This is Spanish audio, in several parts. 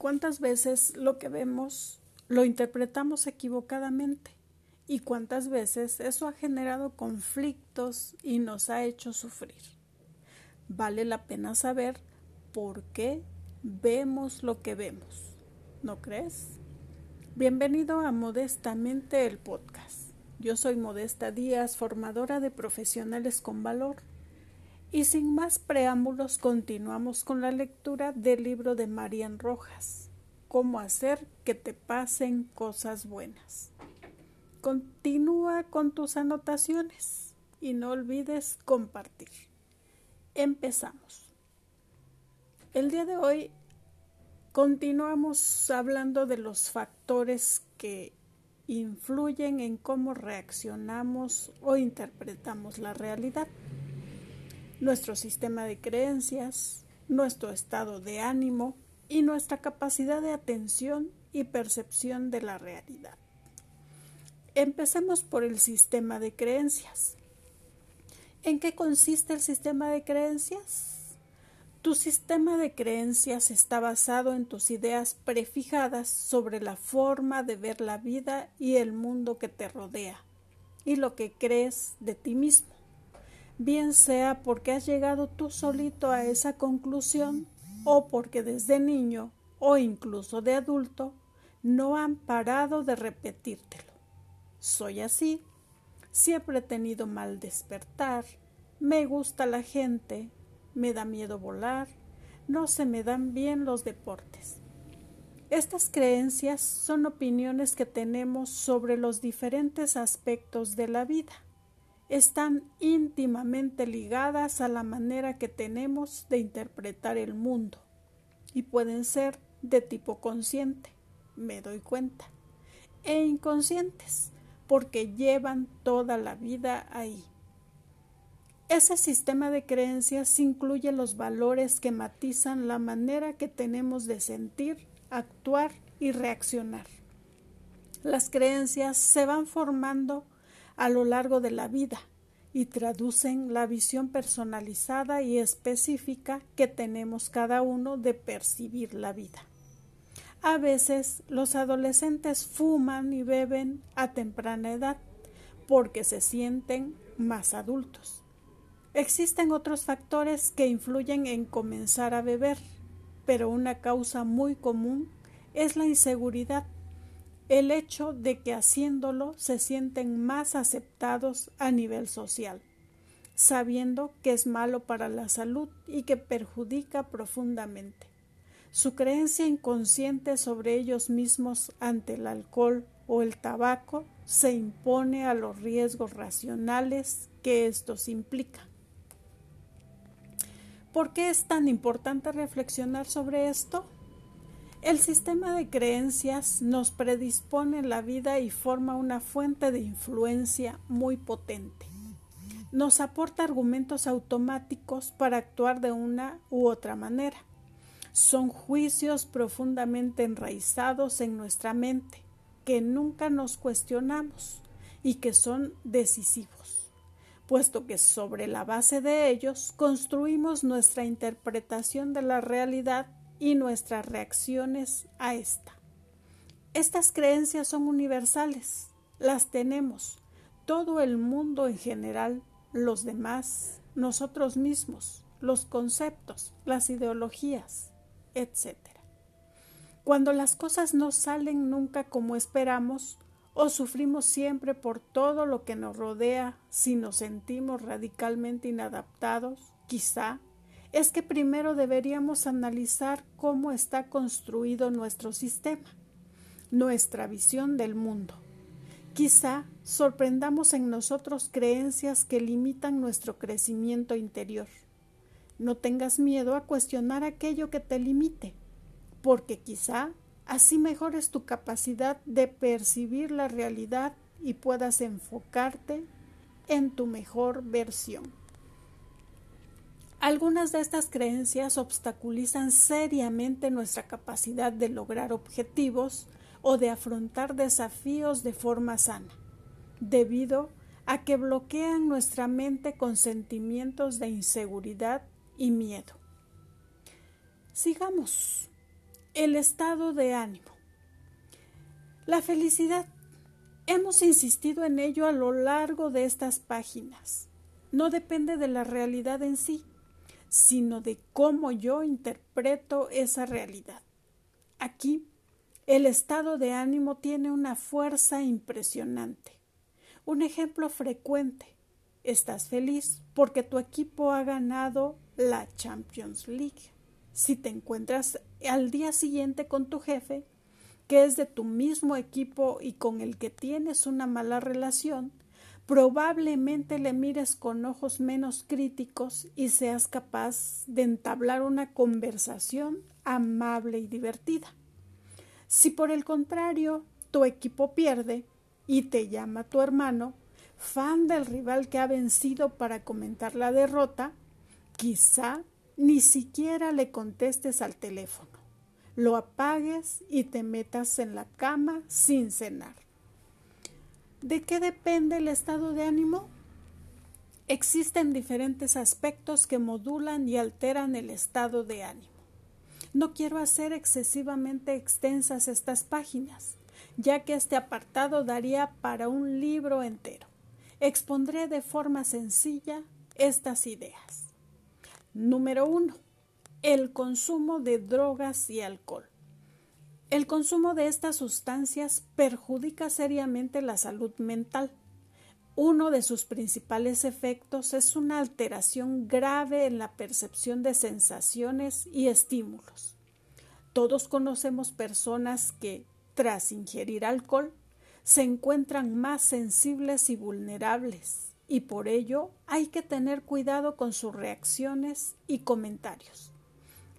¿Cuántas veces lo que vemos lo interpretamos equivocadamente? ¿Y cuántas veces eso ha generado conflictos y nos ha hecho sufrir? Vale la pena saber por qué vemos lo que vemos, ¿no crees? Bienvenido a Modestamente el podcast. Yo soy Modesta Díaz, formadora de profesionales con valor y sin más preámbulos, continuamos con la lectura del libro de Marian Rojas, Cómo hacer que te pasen cosas buenas. Continúa con tus anotaciones y no olvides compartir. Empezamos. El día de hoy continuamos hablando de los factores que influyen en cómo reaccionamos o interpretamos la realidad nuestro sistema de creencias, nuestro estado de ánimo y nuestra capacidad de atención y percepción de la realidad. Empecemos por el sistema de creencias. ¿En qué consiste el sistema de creencias? Tu sistema de creencias está basado en tus ideas prefijadas sobre la forma de ver la vida y el mundo que te rodea y lo que crees de ti mismo bien sea porque has llegado tú solito a esa conclusión o porque desde niño o incluso de adulto no han parado de repetírtelo. Soy así, siempre he tenido mal despertar, me gusta la gente, me da miedo volar, no se me dan bien los deportes. Estas creencias son opiniones que tenemos sobre los diferentes aspectos de la vida están íntimamente ligadas a la manera que tenemos de interpretar el mundo y pueden ser de tipo consciente, me doy cuenta, e inconscientes, porque llevan toda la vida ahí. Ese sistema de creencias incluye los valores que matizan la manera que tenemos de sentir, actuar y reaccionar. Las creencias se van formando a lo largo de la vida y traducen la visión personalizada y específica que tenemos cada uno de percibir la vida. A veces los adolescentes fuman y beben a temprana edad porque se sienten más adultos. Existen otros factores que influyen en comenzar a beber, pero una causa muy común es la inseguridad el hecho de que haciéndolo se sienten más aceptados a nivel social, sabiendo que es malo para la salud y que perjudica profundamente. Su creencia inconsciente sobre ellos mismos ante el alcohol o el tabaco se impone a los riesgos racionales que estos implican. ¿Por qué es tan importante reflexionar sobre esto? El sistema de creencias nos predispone la vida y forma una fuente de influencia muy potente. Nos aporta argumentos automáticos para actuar de una u otra manera. Son juicios profundamente enraizados en nuestra mente, que nunca nos cuestionamos y que son decisivos, puesto que sobre la base de ellos construimos nuestra interpretación de la realidad y nuestras reacciones a esta. Estas creencias son universales, las tenemos, todo el mundo en general, los demás, nosotros mismos, los conceptos, las ideologías, etc. Cuando las cosas no salen nunca como esperamos, o sufrimos siempre por todo lo que nos rodea si nos sentimos radicalmente inadaptados, quizá es que primero deberíamos analizar cómo está construido nuestro sistema, nuestra visión del mundo. Quizá sorprendamos en nosotros creencias que limitan nuestro crecimiento interior. No tengas miedo a cuestionar aquello que te limite, porque quizá así mejores tu capacidad de percibir la realidad y puedas enfocarte en tu mejor versión. Algunas de estas creencias obstaculizan seriamente nuestra capacidad de lograr objetivos o de afrontar desafíos de forma sana, debido a que bloquean nuestra mente con sentimientos de inseguridad y miedo. Sigamos. el estado de ánimo. La felicidad. Hemos insistido en ello a lo largo de estas páginas. No depende de la realidad en sí, sino de cómo yo interpreto esa realidad. Aquí, el estado de ánimo tiene una fuerza impresionante. Un ejemplo frecuente. Estás feliz porque tu equipo ha ganado la Champions League. Si te encuentras al día siguiente con tu jefe, que es de tu mismo equipo y con el que tienes una mala relación, probablemente le mires con ojos menos críticos y seas capaz de entablar una conversación amable y divertida. Si por el contrario tu equipo pierde y te llama tu hermano, fan del rival que ha vencido para comentar la derrota, quizá ni siquiera le contestes al teléfono, lo apagues y te metas en la cama sin cenar. ¿De qué depende el estado de ánimo? Existen diferentes aspectos que modulan y alteran el estado de ánimo. No quiero hacer excesivamente extensas estas páginas, ya que este apartado daría para un libro entero. Expondré de forma sencilla estas ideas. Número 1. El consumo de drogas y alcohol. El consumo de estas sustancias perjudica seriamente la salud mental. Uno de sus principales efectos es una alteración grave en la percepción de sensaciones y estímulos. Todos conocemos personas que, tras ingerir alcohol, se encuentran más sensibles y vulnerables y por ello hay que tener cuidado con sus reacciones y comentarios.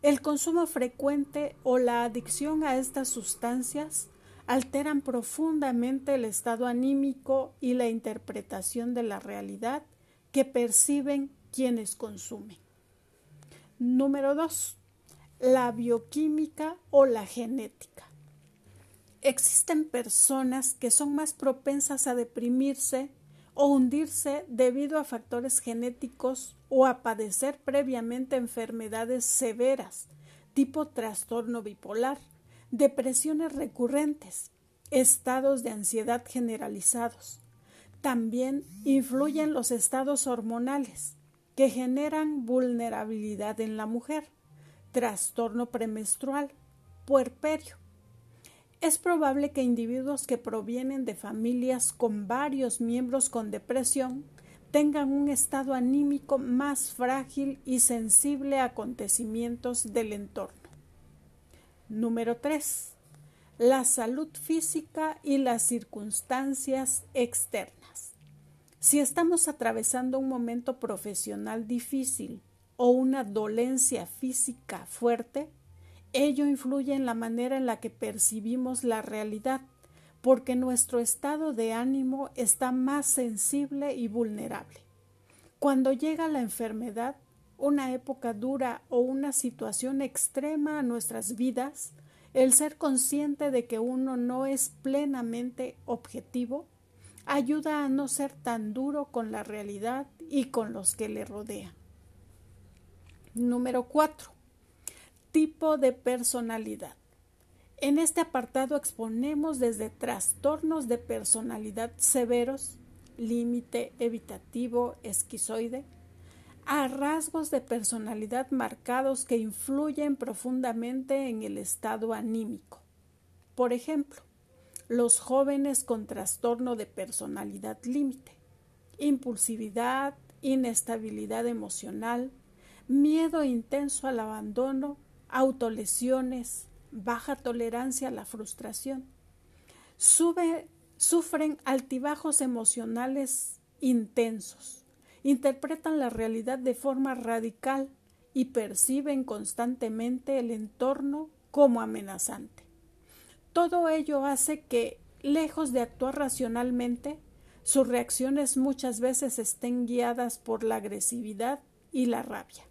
El consumo frecuente o la adicción a estas sustancias alteran profundamente el estado anímico y la interpretación de la realidad que perciben quienes consumen. Número 2. La bioquímica o la genética. Existen personas que son más propensas a deprimirse o hundirse debido a factores genéticos o a padecer previamente enfermedades severas, tipo trastorno bipolar, depresiones recurrentes, estados de ansiedad generalizados. También influyen los estados hormonales, que generan vulnerabilidad en la mujer, trastorno premenstrual, puerperio, es probable que individuos que provienen de familias con varios miembros con depresión tengan un estado anímico más frágil y sensible a acontecimientos del entorno. Número 3. La salud física y las circunstancias externas. Si estamos atravesando un momento profesional difícil o una dolencia física fuerte, Ello influye en la manera en la que percibimos la realidad, porque nuestro estado de ánimo está más sensible y vulnerable. Cuando llega la enfermedad, una época dura o una situación extrema a nuestras vidas, el ser consciente de que uno no es plenamente objetivo ayuda a no ser tan duro con la realidad y con los que le rodean. Número 4 tipo de personalidad. En este apartado exponemos desde trastornos de personalidad severos, límite evitativo, esquizoide, a rasgos de personalidad marcados que influyen profundamente en el estado anímico. Por ejemplo, los jóvenes con trastorno de personalidad límite, impulsividad, inestabilidad emocional, miedo intenso al abandono autolesiones, baja tolerancia a la frustración. sufren altibajos emocionales intensos, interpretan la realidad de forma radical y perciben constantemente el entorno como amenazante. Todo ello hace que, lejos de actuar racionalmente, sus reacciones muchas veces estén guiadas por la agresividad y la rabia.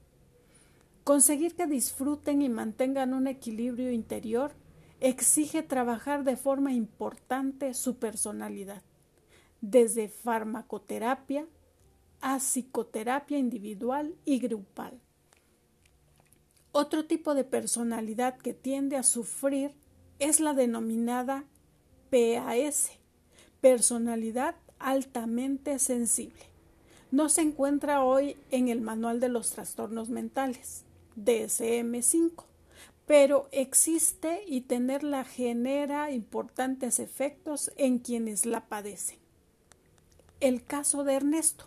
Conseguir que disfruten y mantengan un equilibrio interior exige trabajar de forma importante su personalidad, desde farmacoterapia a psicoterapia individual y grupal. Otro tipo de personalidad que tiende a sufrir es la denominada PAS, personalidad altamente sensible. No se encuentra hoy en el Manual de los Trastornos Mentales, DSM-5, pero existe y tenerla genera importantes efectos en quienes la padecen. El caso de Ernesto.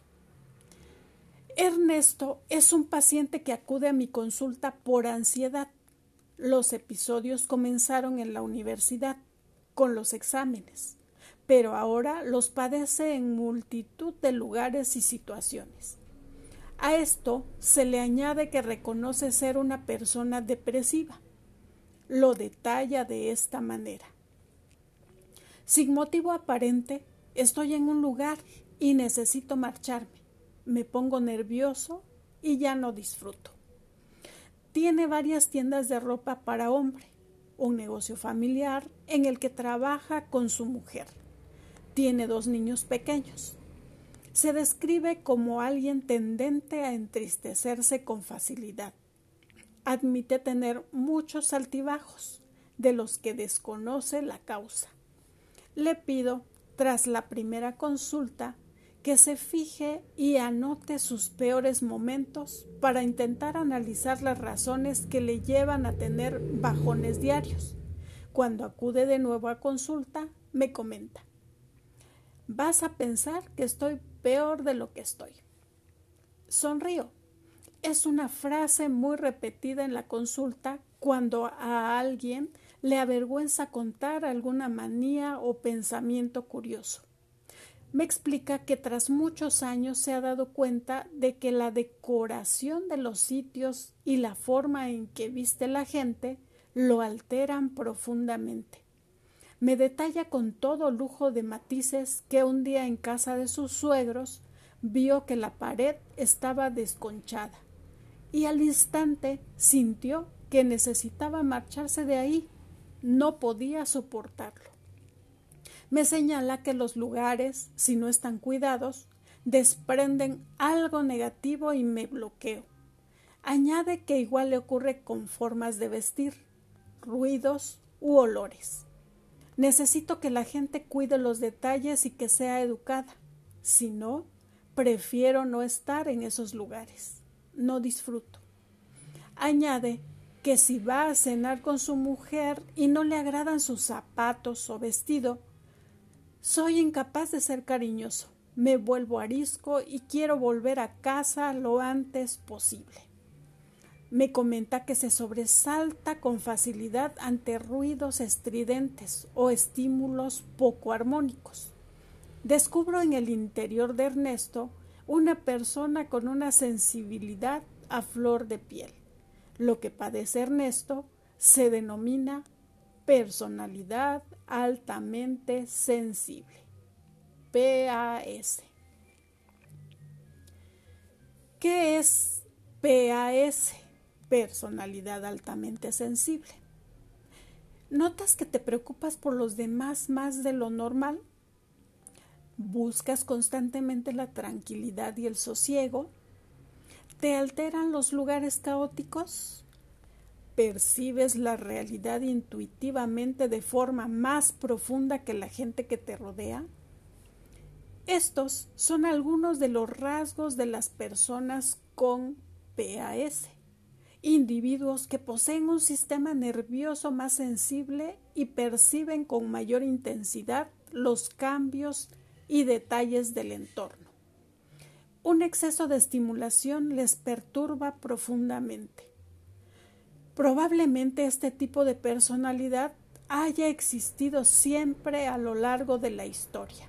Ernesto es un paciente que acude a mi consulta por ansiedad. Los episodios comenzaron en la universidad, con los exámenes, pero ahora los padece en multitud de lugares y situaciones. A esto se le añade que reconoce ser una persona depresiva. Lo detalla de esta manera. Sin motivo aparente, estoy en un lugar y necesito marcharme me pongo nervioso y ya no disfruto. Tiene varias tiendas de ropa para hombre, un negocio familiar en el que trabaja con su mujer. Tiene dos niños pequeños. Se describe como alguien tendente a entristecerse con facilidad. Admite tener muchos altibajos, de los que desconoce la causa. Le pido, tras la primera consulta, que se fije y anote sus peores momentos para intentar analizar las razones que le llevan a tener bajones diarios. Cuando acude de nuevo a consulta, me comenta, vas a pensar que estoy peor de lo que estoy. Sonrío. Es una frase muy repetida en la consulta cuando a alguien le avergüenza contar alguna manía o pensamiento curioso me explica que tras muchos años se ha dado cuenta de que la decoración de los sitios y la forma en que viste la gente lo alteran profundamente. Me detalla con todo lujo de matices que un día en casa de sus suegros vio que la pared estaba desconchada y al instante sintió que necesitaba marcharse de ahí. No podía soportarlo me señala que los lugares, si no están cuidados, desprenden algo negativo y me bloqueo. Añade que igual le ocurre con formas de vestir, ruidos u olores. Necesito que la gente cuide los detalles y que sea educada. Si no, prefiero no estar en esos lugares. No disfruto. Añade que si va a cenar con su mujer y no le agradan sus zapatos o vestido, soy incapaz de ser cariñoso. Me vuelvo arisco y quiero volver a casa lo antes posible. Me comenta que se sobresalta con facilidad ante ruidos estridentes o estímulos poco armónicos. Descubro en el interior de Ernesto una persona con una sensibilidad a flor de piel. Lo que padece Ernesto se denomina personalidad altamente sensible. PAS. ¿Qué es PAS? Personalidad altamente sensible. ¿Notas que te preocupas por los demás más de lo normal? ¿Buscas constantemente la tranquilidad y el sosiego? ¿Te alteran los lugares caóticos? percibes la realidad intuitivamente de forma más profunda que la gente que te rodea? Estos son algunos de los rasgos de las personas con PAS, individuos que poseen un sistema nervioso más sensible y perciben con mayor intensidad los cambios y detalles del entorno. Un exceso de estimulación les perturba profundamente Probablemente este tipo de personalidad haya existido siempre a lo largo de la historia,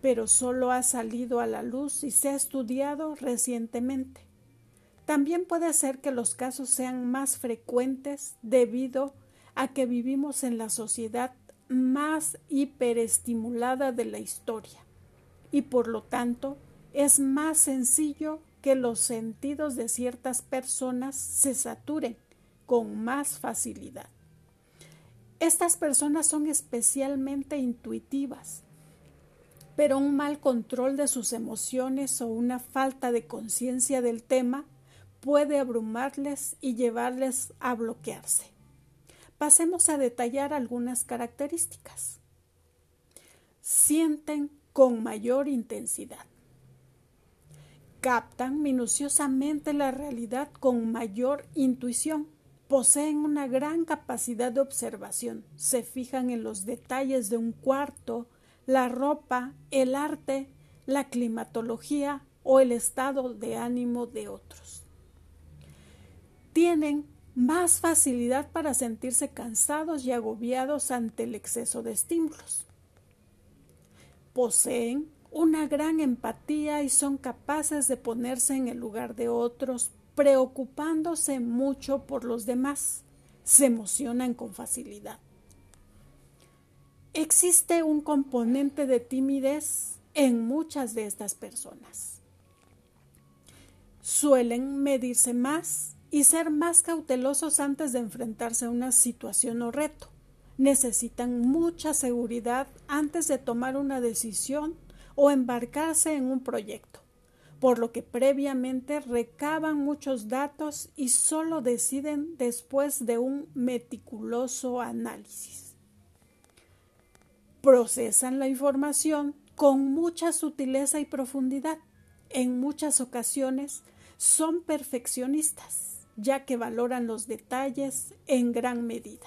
pero solo ha salido a la luz y se ha estudiado recientemente. También puede ser que los casos sean más frecuentes debido a que vivimos en la sociedad más hiperestimulada de la historia y por lo tanto es más sencillo que los sentidos de ciertas personas se saturen con más facilidad. Estas personas son especialmente intuitivas, pero un mal control de sus emociones o una falta de conciencia del tema puede abrumarles y llevarles a bloquearse. Pasemos a detallar algunas características. Sienten con mayor intensidad. Captan minuciosamente la realidad con mayor intuición. Poseen una gran capacidad de observación. Se fijan en los detalles de un cuarto, la ropa, el arte, la climatología o el estado de ánimo de otros. Tienen más facilidad para sentirse cansados y agobiados ante el exceso de estímulos. Poseen una gran empatía y son capaces de ponerse en el lugar de otros, preocupándose mucho por los demás. Se emocionan con facilidad. Existe un componente de timidez en muchas de estas personas. Suelen medirse más y ser más cautelosos antes de enfrentarse a una situación o reto. Necesitan mucha seguridad antes de tomar una decisión o embarcarse en un proyecto, por lo que previamente recaban muchos datos y solo deciden después de un meticuloso análisis. Procesan la información con mucha sutileza y profundidad. En muchas ocasiones son perfeccionistas ya que valoran los detalles en gran medida.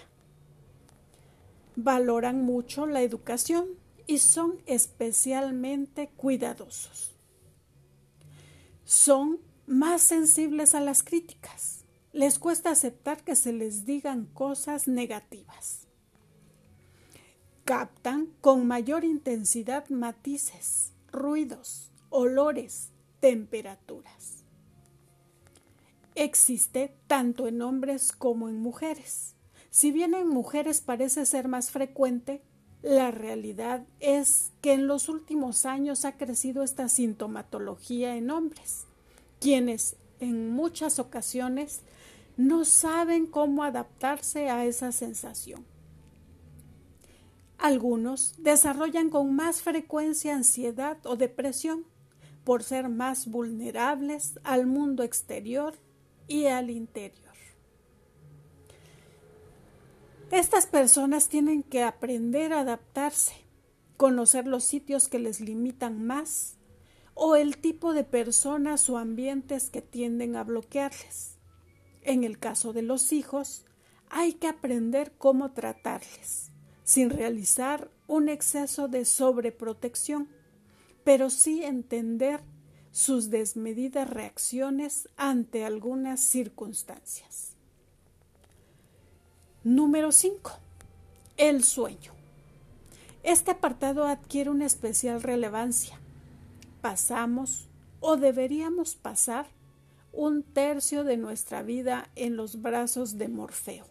Valoran mucho la educación y son especialmente cuidadosos. Son más sensibles a las críticas. Les cuesta aceptar que se les digan cosas negativas. Captan con mayor intensidad matices, ruidos, olores, temperaturas existe tanto en hombres como en mujeres. Si bien en mujeres parece ser más frecuente, la realidad es que en los últimos años ha crecido esta sintomatología en hombres, quienes en muchas ocasiones no saben cómo adaptarse a esa sensación. Algunos desarrollan con más frecuencia ansiedad o depresión por ser más vulnerables al mundo exterior y al interior. Estas personas tienen que aprender a adaptarse, conocer los sitios que les limitan más o el tipo de personas o ambientes que tienden a bloquearles. En el caso de los hijos, hay que aprender cómo tratarles, sin realizar un exceso de sobreprotección, pero sí entender sus desmedidas reacciones ante algunas circunstancias. Número 5. El sueño. Este apartado adquiere una especial relevancia. Pasamos o deberíamos pasar un tercio de nuestra vida en los brazos de Morfeo.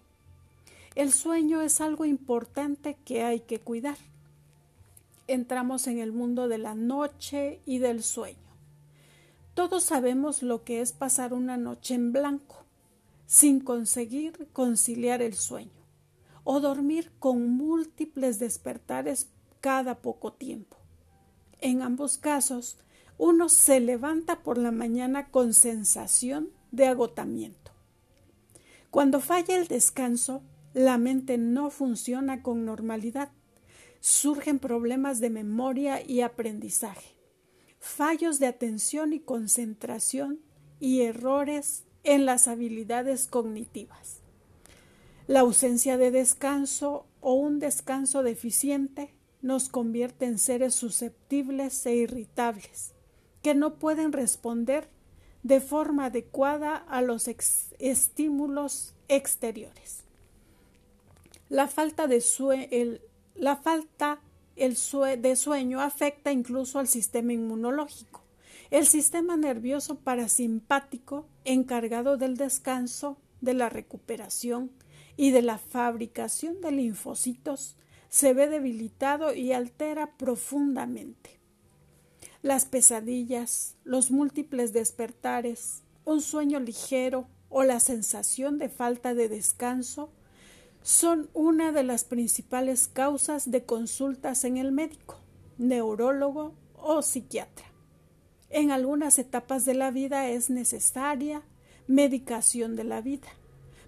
El sueño es algo importante que hay que cuidar. Entramos en el mundo de la noche y del sueño. Todos sabemos lo que es pasar una noche en blanco, sin conseguir conciliar el sueño, o dormir con múltiples despertares cada poco tiempo. En ambos casos, uno se levanta por la mañana con sensación de agotamiento. Cuando falla el descanso, la mente no funciona con normalidad. Surgen problemas de memoria y aprendizaje fallos de atención y concentración y errores en las habilidades cognitivas. La ausencia de descanso o un descanso deficiente nos convierte en seres susceptibles e irritables, que no pueden responder de forma adecuada a los estímulos exteriores. La falta de, la falta el de sueño afecta incluso al sistema inmunológico. El sistema nervioso parasimpático, encargado del descanso, de la recuperación y de la fabricación de linfocitos, se ve debilitado y altera profundamente. Las pesadillas, los múltiples despertares, un sueño ligero o la sensación de falta de descanso son una de las principales causas de consultas en el médico, neurólogo o psiquiatra. En algunas etapas de la vida es necesaria medicación de la vida,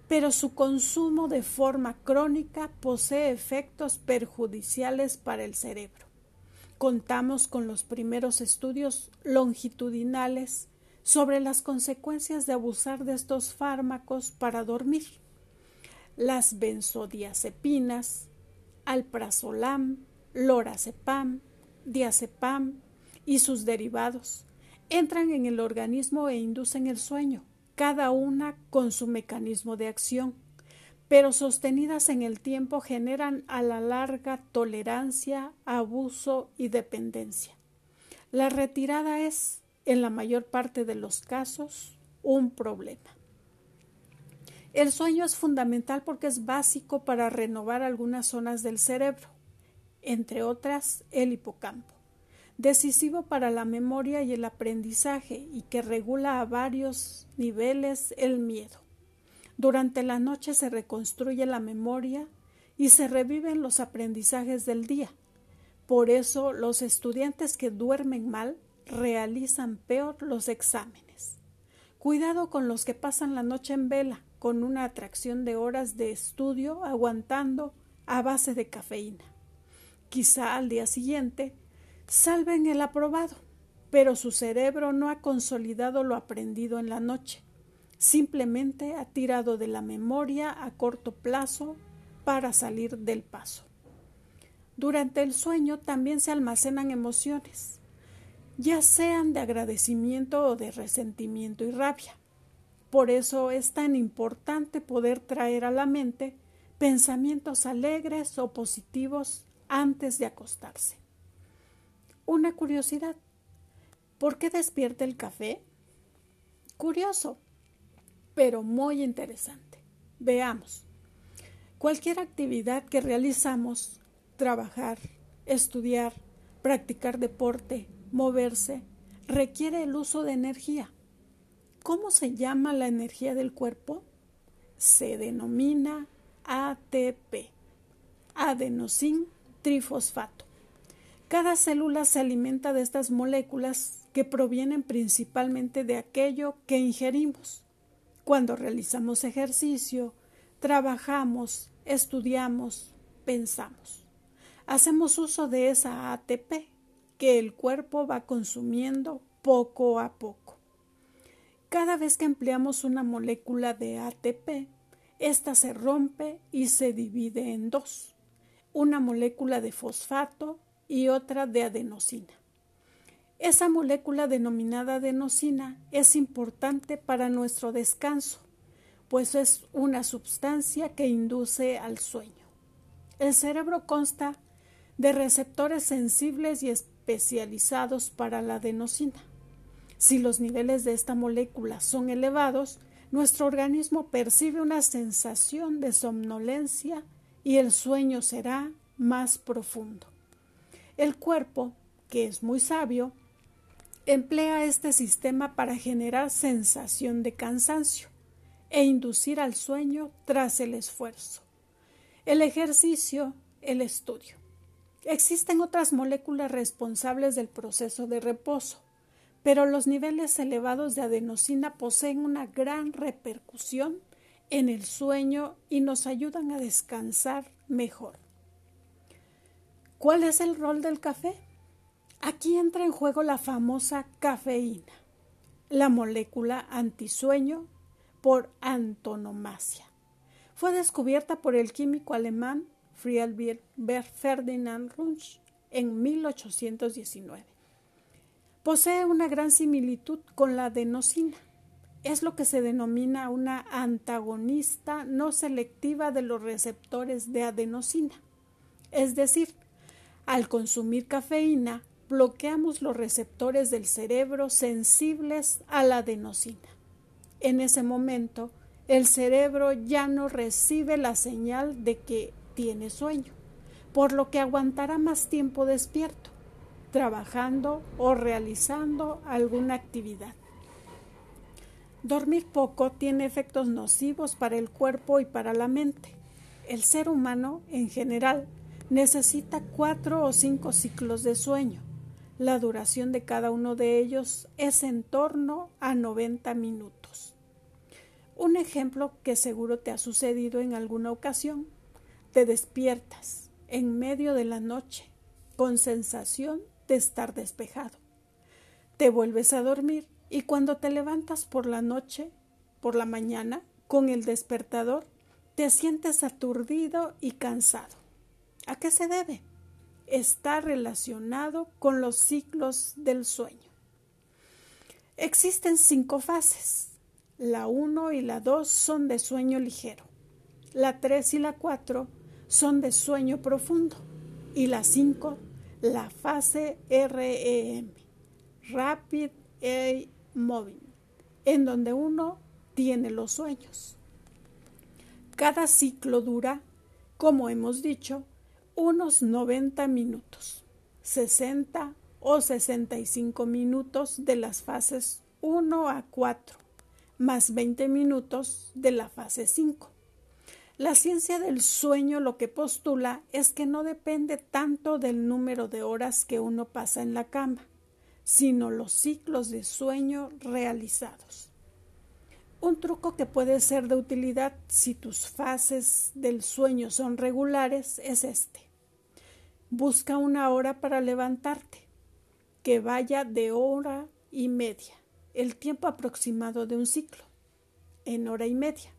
pero su consumo de forma crónica posee efectos perjudiciales para el cerebro. Contamos con los primeros estudios longitudinales sobre las consecuencias de abusar de estos fármacos para dormir. Las benzodiazepinas, alprazolam, lorazepam, diazepam y sus derivados entran en el organismo e inducen el sueño, cada una con su mecanismo de acción, pero sostenidas en el tiempo generan a la larga tolerancia, abuso y dependencia. La retirada es, en la mayor parte de los casos, un problema. El sueño es fundamental porque es básico para renovar algunas zonas del cerebro, entre otras el hipocampo decisivo para la memoria y el aprendizaje y que regula a varios niveles el miedo. Durante la noche se reconstruye la memoria y se reviven los aprendizajes del día. Por eso los estudiantes que duermen mal realizan peor los exámenes. Cuidado con los que pasan la noche en vela, con una atracción de horas de estudio aguantando a base de cafeína. Quizá al día siguiente salven el aprobado, pero su cerebro no ha consolidado lo aprendido en la noche. Simplemente ha tirado de la memoria a corto plazo para salir del paso. Durante el sueño también se almacenan emociones, ya sean de agradecimiento o de resentimiento y rabia. Por eso es tan importante poder traer a la mente pensamientos alegres o positivos antes de acostarse. Una curiosidad. ¿Por qué despierta el café? Curioso, pero muy interesante. Veamos. Cualquier actividad que realizamos, trabajar, estudiar, practicar deporte, moverse, requiere el uso de energía. ¿Cómo se llama la energía del cuerpo? Se denomina ATP, adenosin trifosfato. Cada célula se alimenta de estas moléculas que provienen principalmente de aquello que ingerimos. Cuando realizamos ejercicio, trabajamos, estudiamos, pensamos. Hacemos uso de esa ATP que el cuerpo va consumiendo poco a poco. Cada vez que empleamos una molécula de ATP, ésta se rompe y se divide en dos. Una molécula de fosfato y otra de adenosina. Esa molécula denominada adenosina es importante para nuestro descanso, pues es una sustancia que induce al sueño. El cerebro consta de receptores sensibles y especializados para la adenosina. Si los niveles de esta molécula son elevados, nuestro organismo percibe una sensación de somnolencia y el sueño será más profundo. El cuerpo, que es muy sabio, emplea este sistema para generar sensación de cansancio e inducir al sueño tras el esfuerzo. El ejercicio, el estudio. Existen otras moléculas responsables del proceso de reposo, pero los niveles elevados de adenosina poseen una gran repercusión en el sueño y nos ayudan a descansar mejor. ¿Cuál es el rol del café? Aquí entra en juego la famosa cafeína, la molécula antisueño por antonomasia. Fue descubierta por el químico alemán Friedrich Ferdinand Runch en 1819. Posee una gran similitud con la adenosina. Es lo que se denomina una antagonista no selectiva de los receptores de adenosina. Es decir, al consumir cafeína, bloqueamos los receptores del cerebro sensibles a la adenosina. En ese momento, el cerebro ya no recibe la señal de que tiene sueño, por lo que aguantará más tiempo despierto, trabajando o realizando alguna actividad. Dormir poco tiene efectos nocivos para el cuerpo y para la mente. El ser humano, en general, necesita cuatro o cinco ciclos de sueño. La duración de cada uno de ellos es en torno a 90 minutos. Un ejemplo que seguro te ha sucedido en alguna ocasión. Te despiertas en medio de la noche con sensación de estar despejado. Te vuelves a dormir y cuando te levantas por la noche, por la mañana, con el despertador, te sientes aturdido y cansado. ¿A qué se debe? Está relacionado con los ciclos del sueño. Existen cinco fases. La 1 y la 2 son de sueño ligero. La 3 y la 4 son de sueño profundo. Y la 5, la fase REM, Rapid Eye Moving, en donde uno tiene los sueños. Cada ciclo dura, como hemos dicho, unos 90 minutos, 60 o 65 minutos de las fases 1 a 4, más 20 minutos de la fase 5. La ciencia del sueño lo que postula es que no depende tanto del número de horas que uno pasa en la cama, sino los ciclos de sueño realizados. Un truco que puede ser de utilidad si tus fases del sueño son regulares es este. Busca una hora para levantarte, que vaya de hora y media, el tiempo aproximado de un ciclo, en hora y media,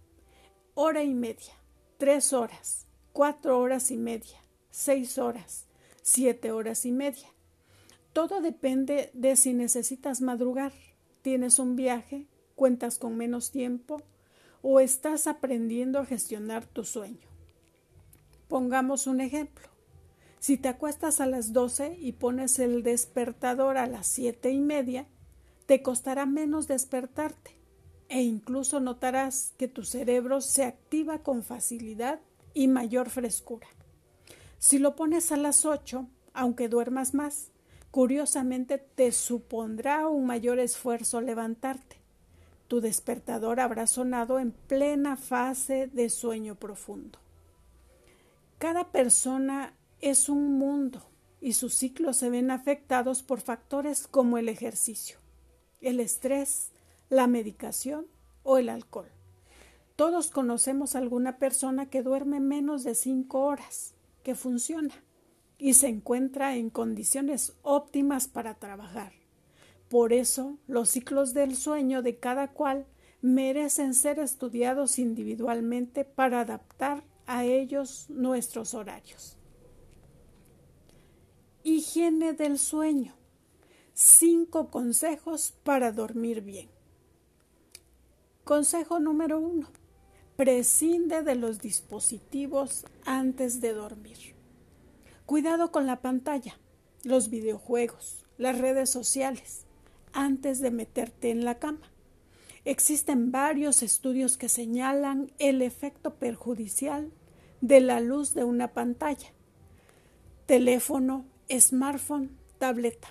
hora y media, tres horas, cuatro horas y media, seis horas, siete horas y media. Todo depende de si necesitas madrugar, tienes un viaje, cuentas con menos tiempo o estás aprendiendo a gestionar tu sueño. Pongamos un ejemplo. Si te acuestas a las 12 y pones el despertador a las siete y media, te costará menos despertarte e incluso notarás que tu cerebro se activa con facilidad y mayor frescura. Si lo pones a las 8, aunque duermas más, curiosamente te supondrá un mayor esfuerzo levantarte tu despertador habrá sonado en plena fase de sueño profundo. Cada persona es un mundo y sus ciclos se ven afectados por factores como el ejercicio, el estrés, la medicación o el alcohol. Todos conocemos a alguna persona que duerme menos de cinco horas, que funciona y se encuentra en condiciones óptimas para trabajar. Por eso, los ciclos del sueño de cada cual merecen ser estudiados individualmente para adaptar a ellos nuestros horarios. Higiene del sueño. Cinco consejos para dormir bien. Consejo número uno. Prescinde de los dispositivos antes de dormir. Cuidado con la pantalla, los videojuegos, las redes sociales antes de meterte en la cama. Existen varios estudios que señalan el efecto perjudicial de la luz de una pantalla, teléfono, smartphone, tableta,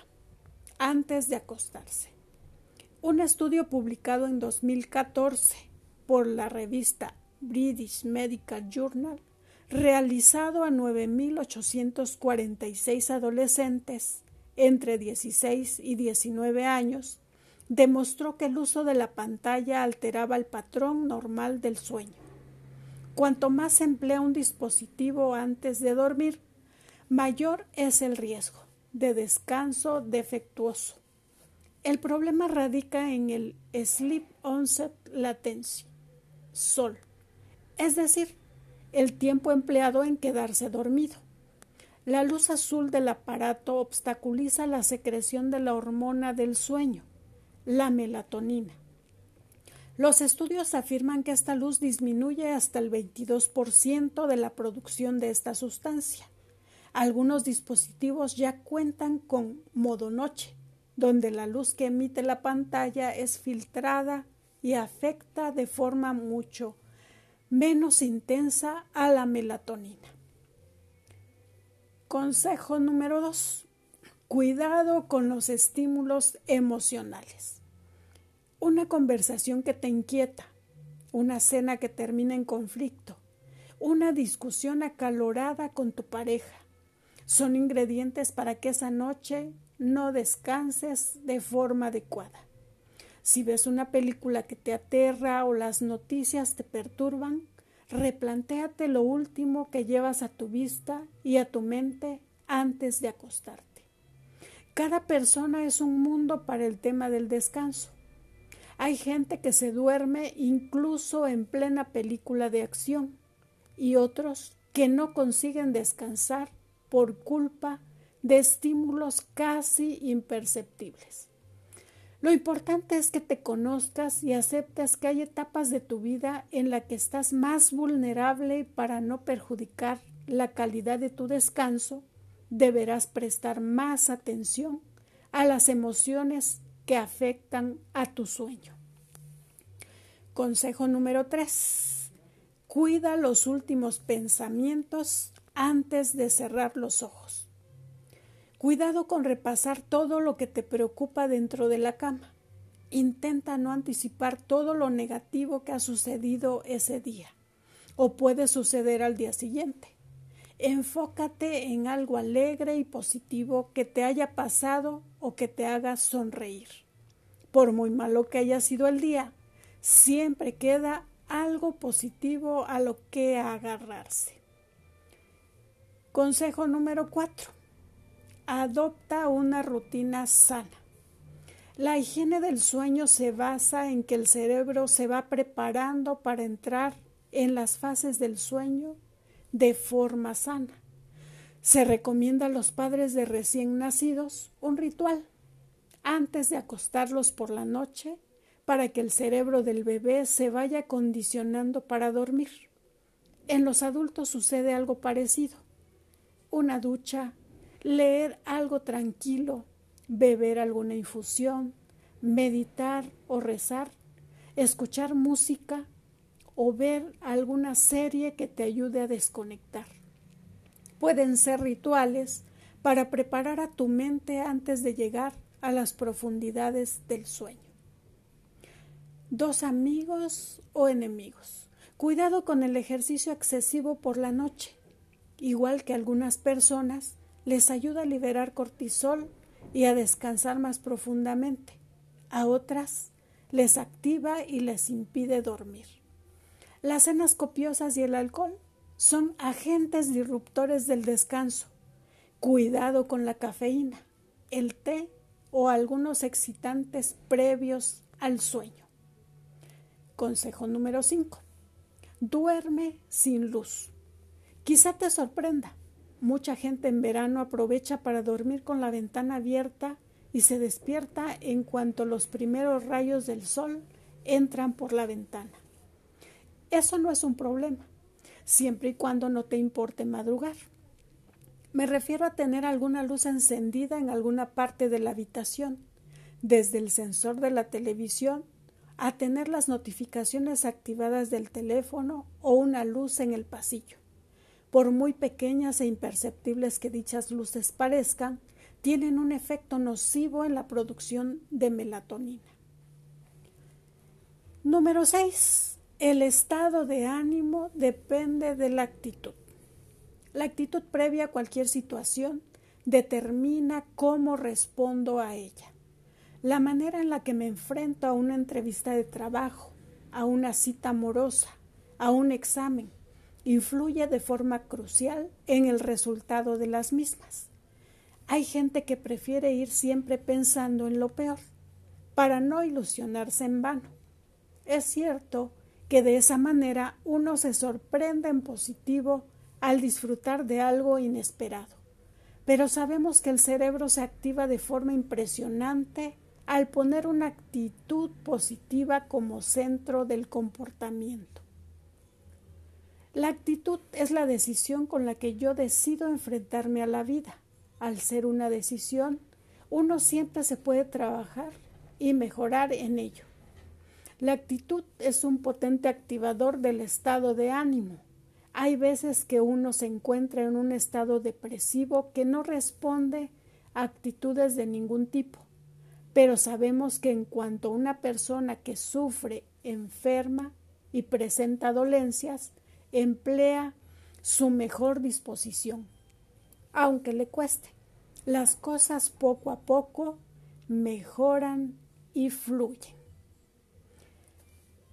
antes de acostarse. Un estudio publicado en 2014 por la revista British Medical Journal, realizado a 9.846 adolescentes entre 16 y 19 años, demostró que el uso de la pantalla alteraba el patrón normal del sueño. Cuanto más se emplea un dispositivo antes de dormir, mayor es el riesgo de descanso defectuoso. El problema radica en el sleep onset latency, SOL, es decir, el tiempo empleado en quedarse dormido. La luz azul del aparato obstaculiza la secreción de la hormona del sueño, la melatonina. Los estudios afirman que esta luz disminuye hasta el 22% de la producción de esta sustancia. Algunos dispositivos ya cuentan con modo noche, donde la luz que emite la pantalla es filtrada y afecta de forma mucho menos intensa a la melatonina. Consejo número dos. Cuidado con los estímulos emocionales. Una conversación que te inquieta, una cena que termina en conflicto, una discusión acalorada con tu pareja, son ingredientes para que esa noche no descanses de forma adecuada. Si ves una película que te aterra o las noticias te perturban, replantéate lo último que llevas a tu vista y a tu mente antes de acostarte. Cada persona es un mundo para el tema del descanso. Hay gente que se duerme incluso en plena película de acción y otros que no consiguen descansar por culpa de estímulos casi imperceptibles. Lo importante es que te conozcas y aceptes que hay etapas de tu vida en la que estás más vulnerable para no perjudicar la calidad de tu descanso, deberás prestar más atención a las emociones que afectan a tu sueño. Consejo número 3. Cuida los últimos pensamientos antes de cerrar los ojos. Cuidado con repasar todo lo que te preocupa dentro de la cama. Intenta no anticipar todo lo negativo que ha sucedido ese día o puede suceder al día siguiente. Enfócate en algo alegre y positivo que te haya pasado o que te haga sonreír. Por muy malo que haya sido el día, siempre queda algo positivo a lo que agarrarse. Consejo número 4. Adopta una rutina sana. La higiene del sueño se basa en que el cerebro se va preparando para entrar en las fases del sueño de forma sana. Se recomienda a los padres de recién nacidos un ritual antes de acostarlos por la noche para que el cerebro del bebé se vaya condicionando para dormir. En los adultos sucede algo parecido. Una ducha, leer algo tranquilo, beber alguna infusión, meditar o rezar, escuchar música o ver alguna serie que te ayude a desconectar. Pueden ser rituales para preparar a tu mente antes de llegar a las profundidades del sueño. Dos amigos o enemigos. Cuidado con el ejercicio excesivo por la noche. Igual que algunas personas, les ayuda a liberar cortisol y a descansar más profundamente. A otras les activa y les impide dormir. Las cenas copiosas y el alcohol son agentes disruptores del descanso. Cuidado con la cafeína, el té o algunos excitantes previos al sueño. Consejo número 5. Duerme sin luz. Quizá te sorprenda. Mucha gente en verano aprovecha para dormir con la ventana abierta y se despierta en cuanto los primeros rayos del sol entran por la ventana. Eso no es un problema, siempre y cuando no te importe madrugar. Me refiero a tener alguna luz encendida en alguna parte de la habitación, desde el sensor de la televisión a tener las notificaciones activadas del teléfono o una luz en el pasillo. Por muy pequeñas e imperceptibles que dichas luces parezcan, tienen un efecto nocivo en la producción de melatonina. Número 6. El estado de ánimo depende de la actitud. La actitud previa a cualquier situación determina cómo respondo a ella. La manera en la que me enfrento a una entrevista de trabajo, a una cita amorosa, a un examen, influye de forma crucial en el resultado de las mismas. Hay gente que prefiere ir siempre pensando en lo peor, para no ilusionarse en vano. Es cierto que de esa manera uno se sorprende en positivo al disfrutar de algo inesperado. Pero sabemos que el cerebro se activa de forma impresionante al poner una actitud positiva como centro del comportamiento. La actitud es la decisión con la que yo decido enfrentarme a la vida. Al ser una decisión, uno siempre se puede trabajar y mejorar en ello. La actitud es un potente activador del estado de ánimo. Hay veces que uno se encuentra en un estado depresivo que no responde a actitudes de ningún tipo, pero sabemos que en cuanto una persona que sufre, enferma y presenta dolencias, emplea su mejor disposición, aunque le cueste. Las cosas poco a poco mejoran y fluyen.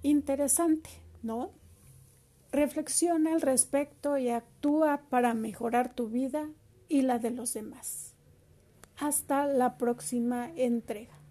interesante, ¿no? Reflexiona al respecto y actúa para mejorar tu vida y la de los demás. Hasta la próxima entrega.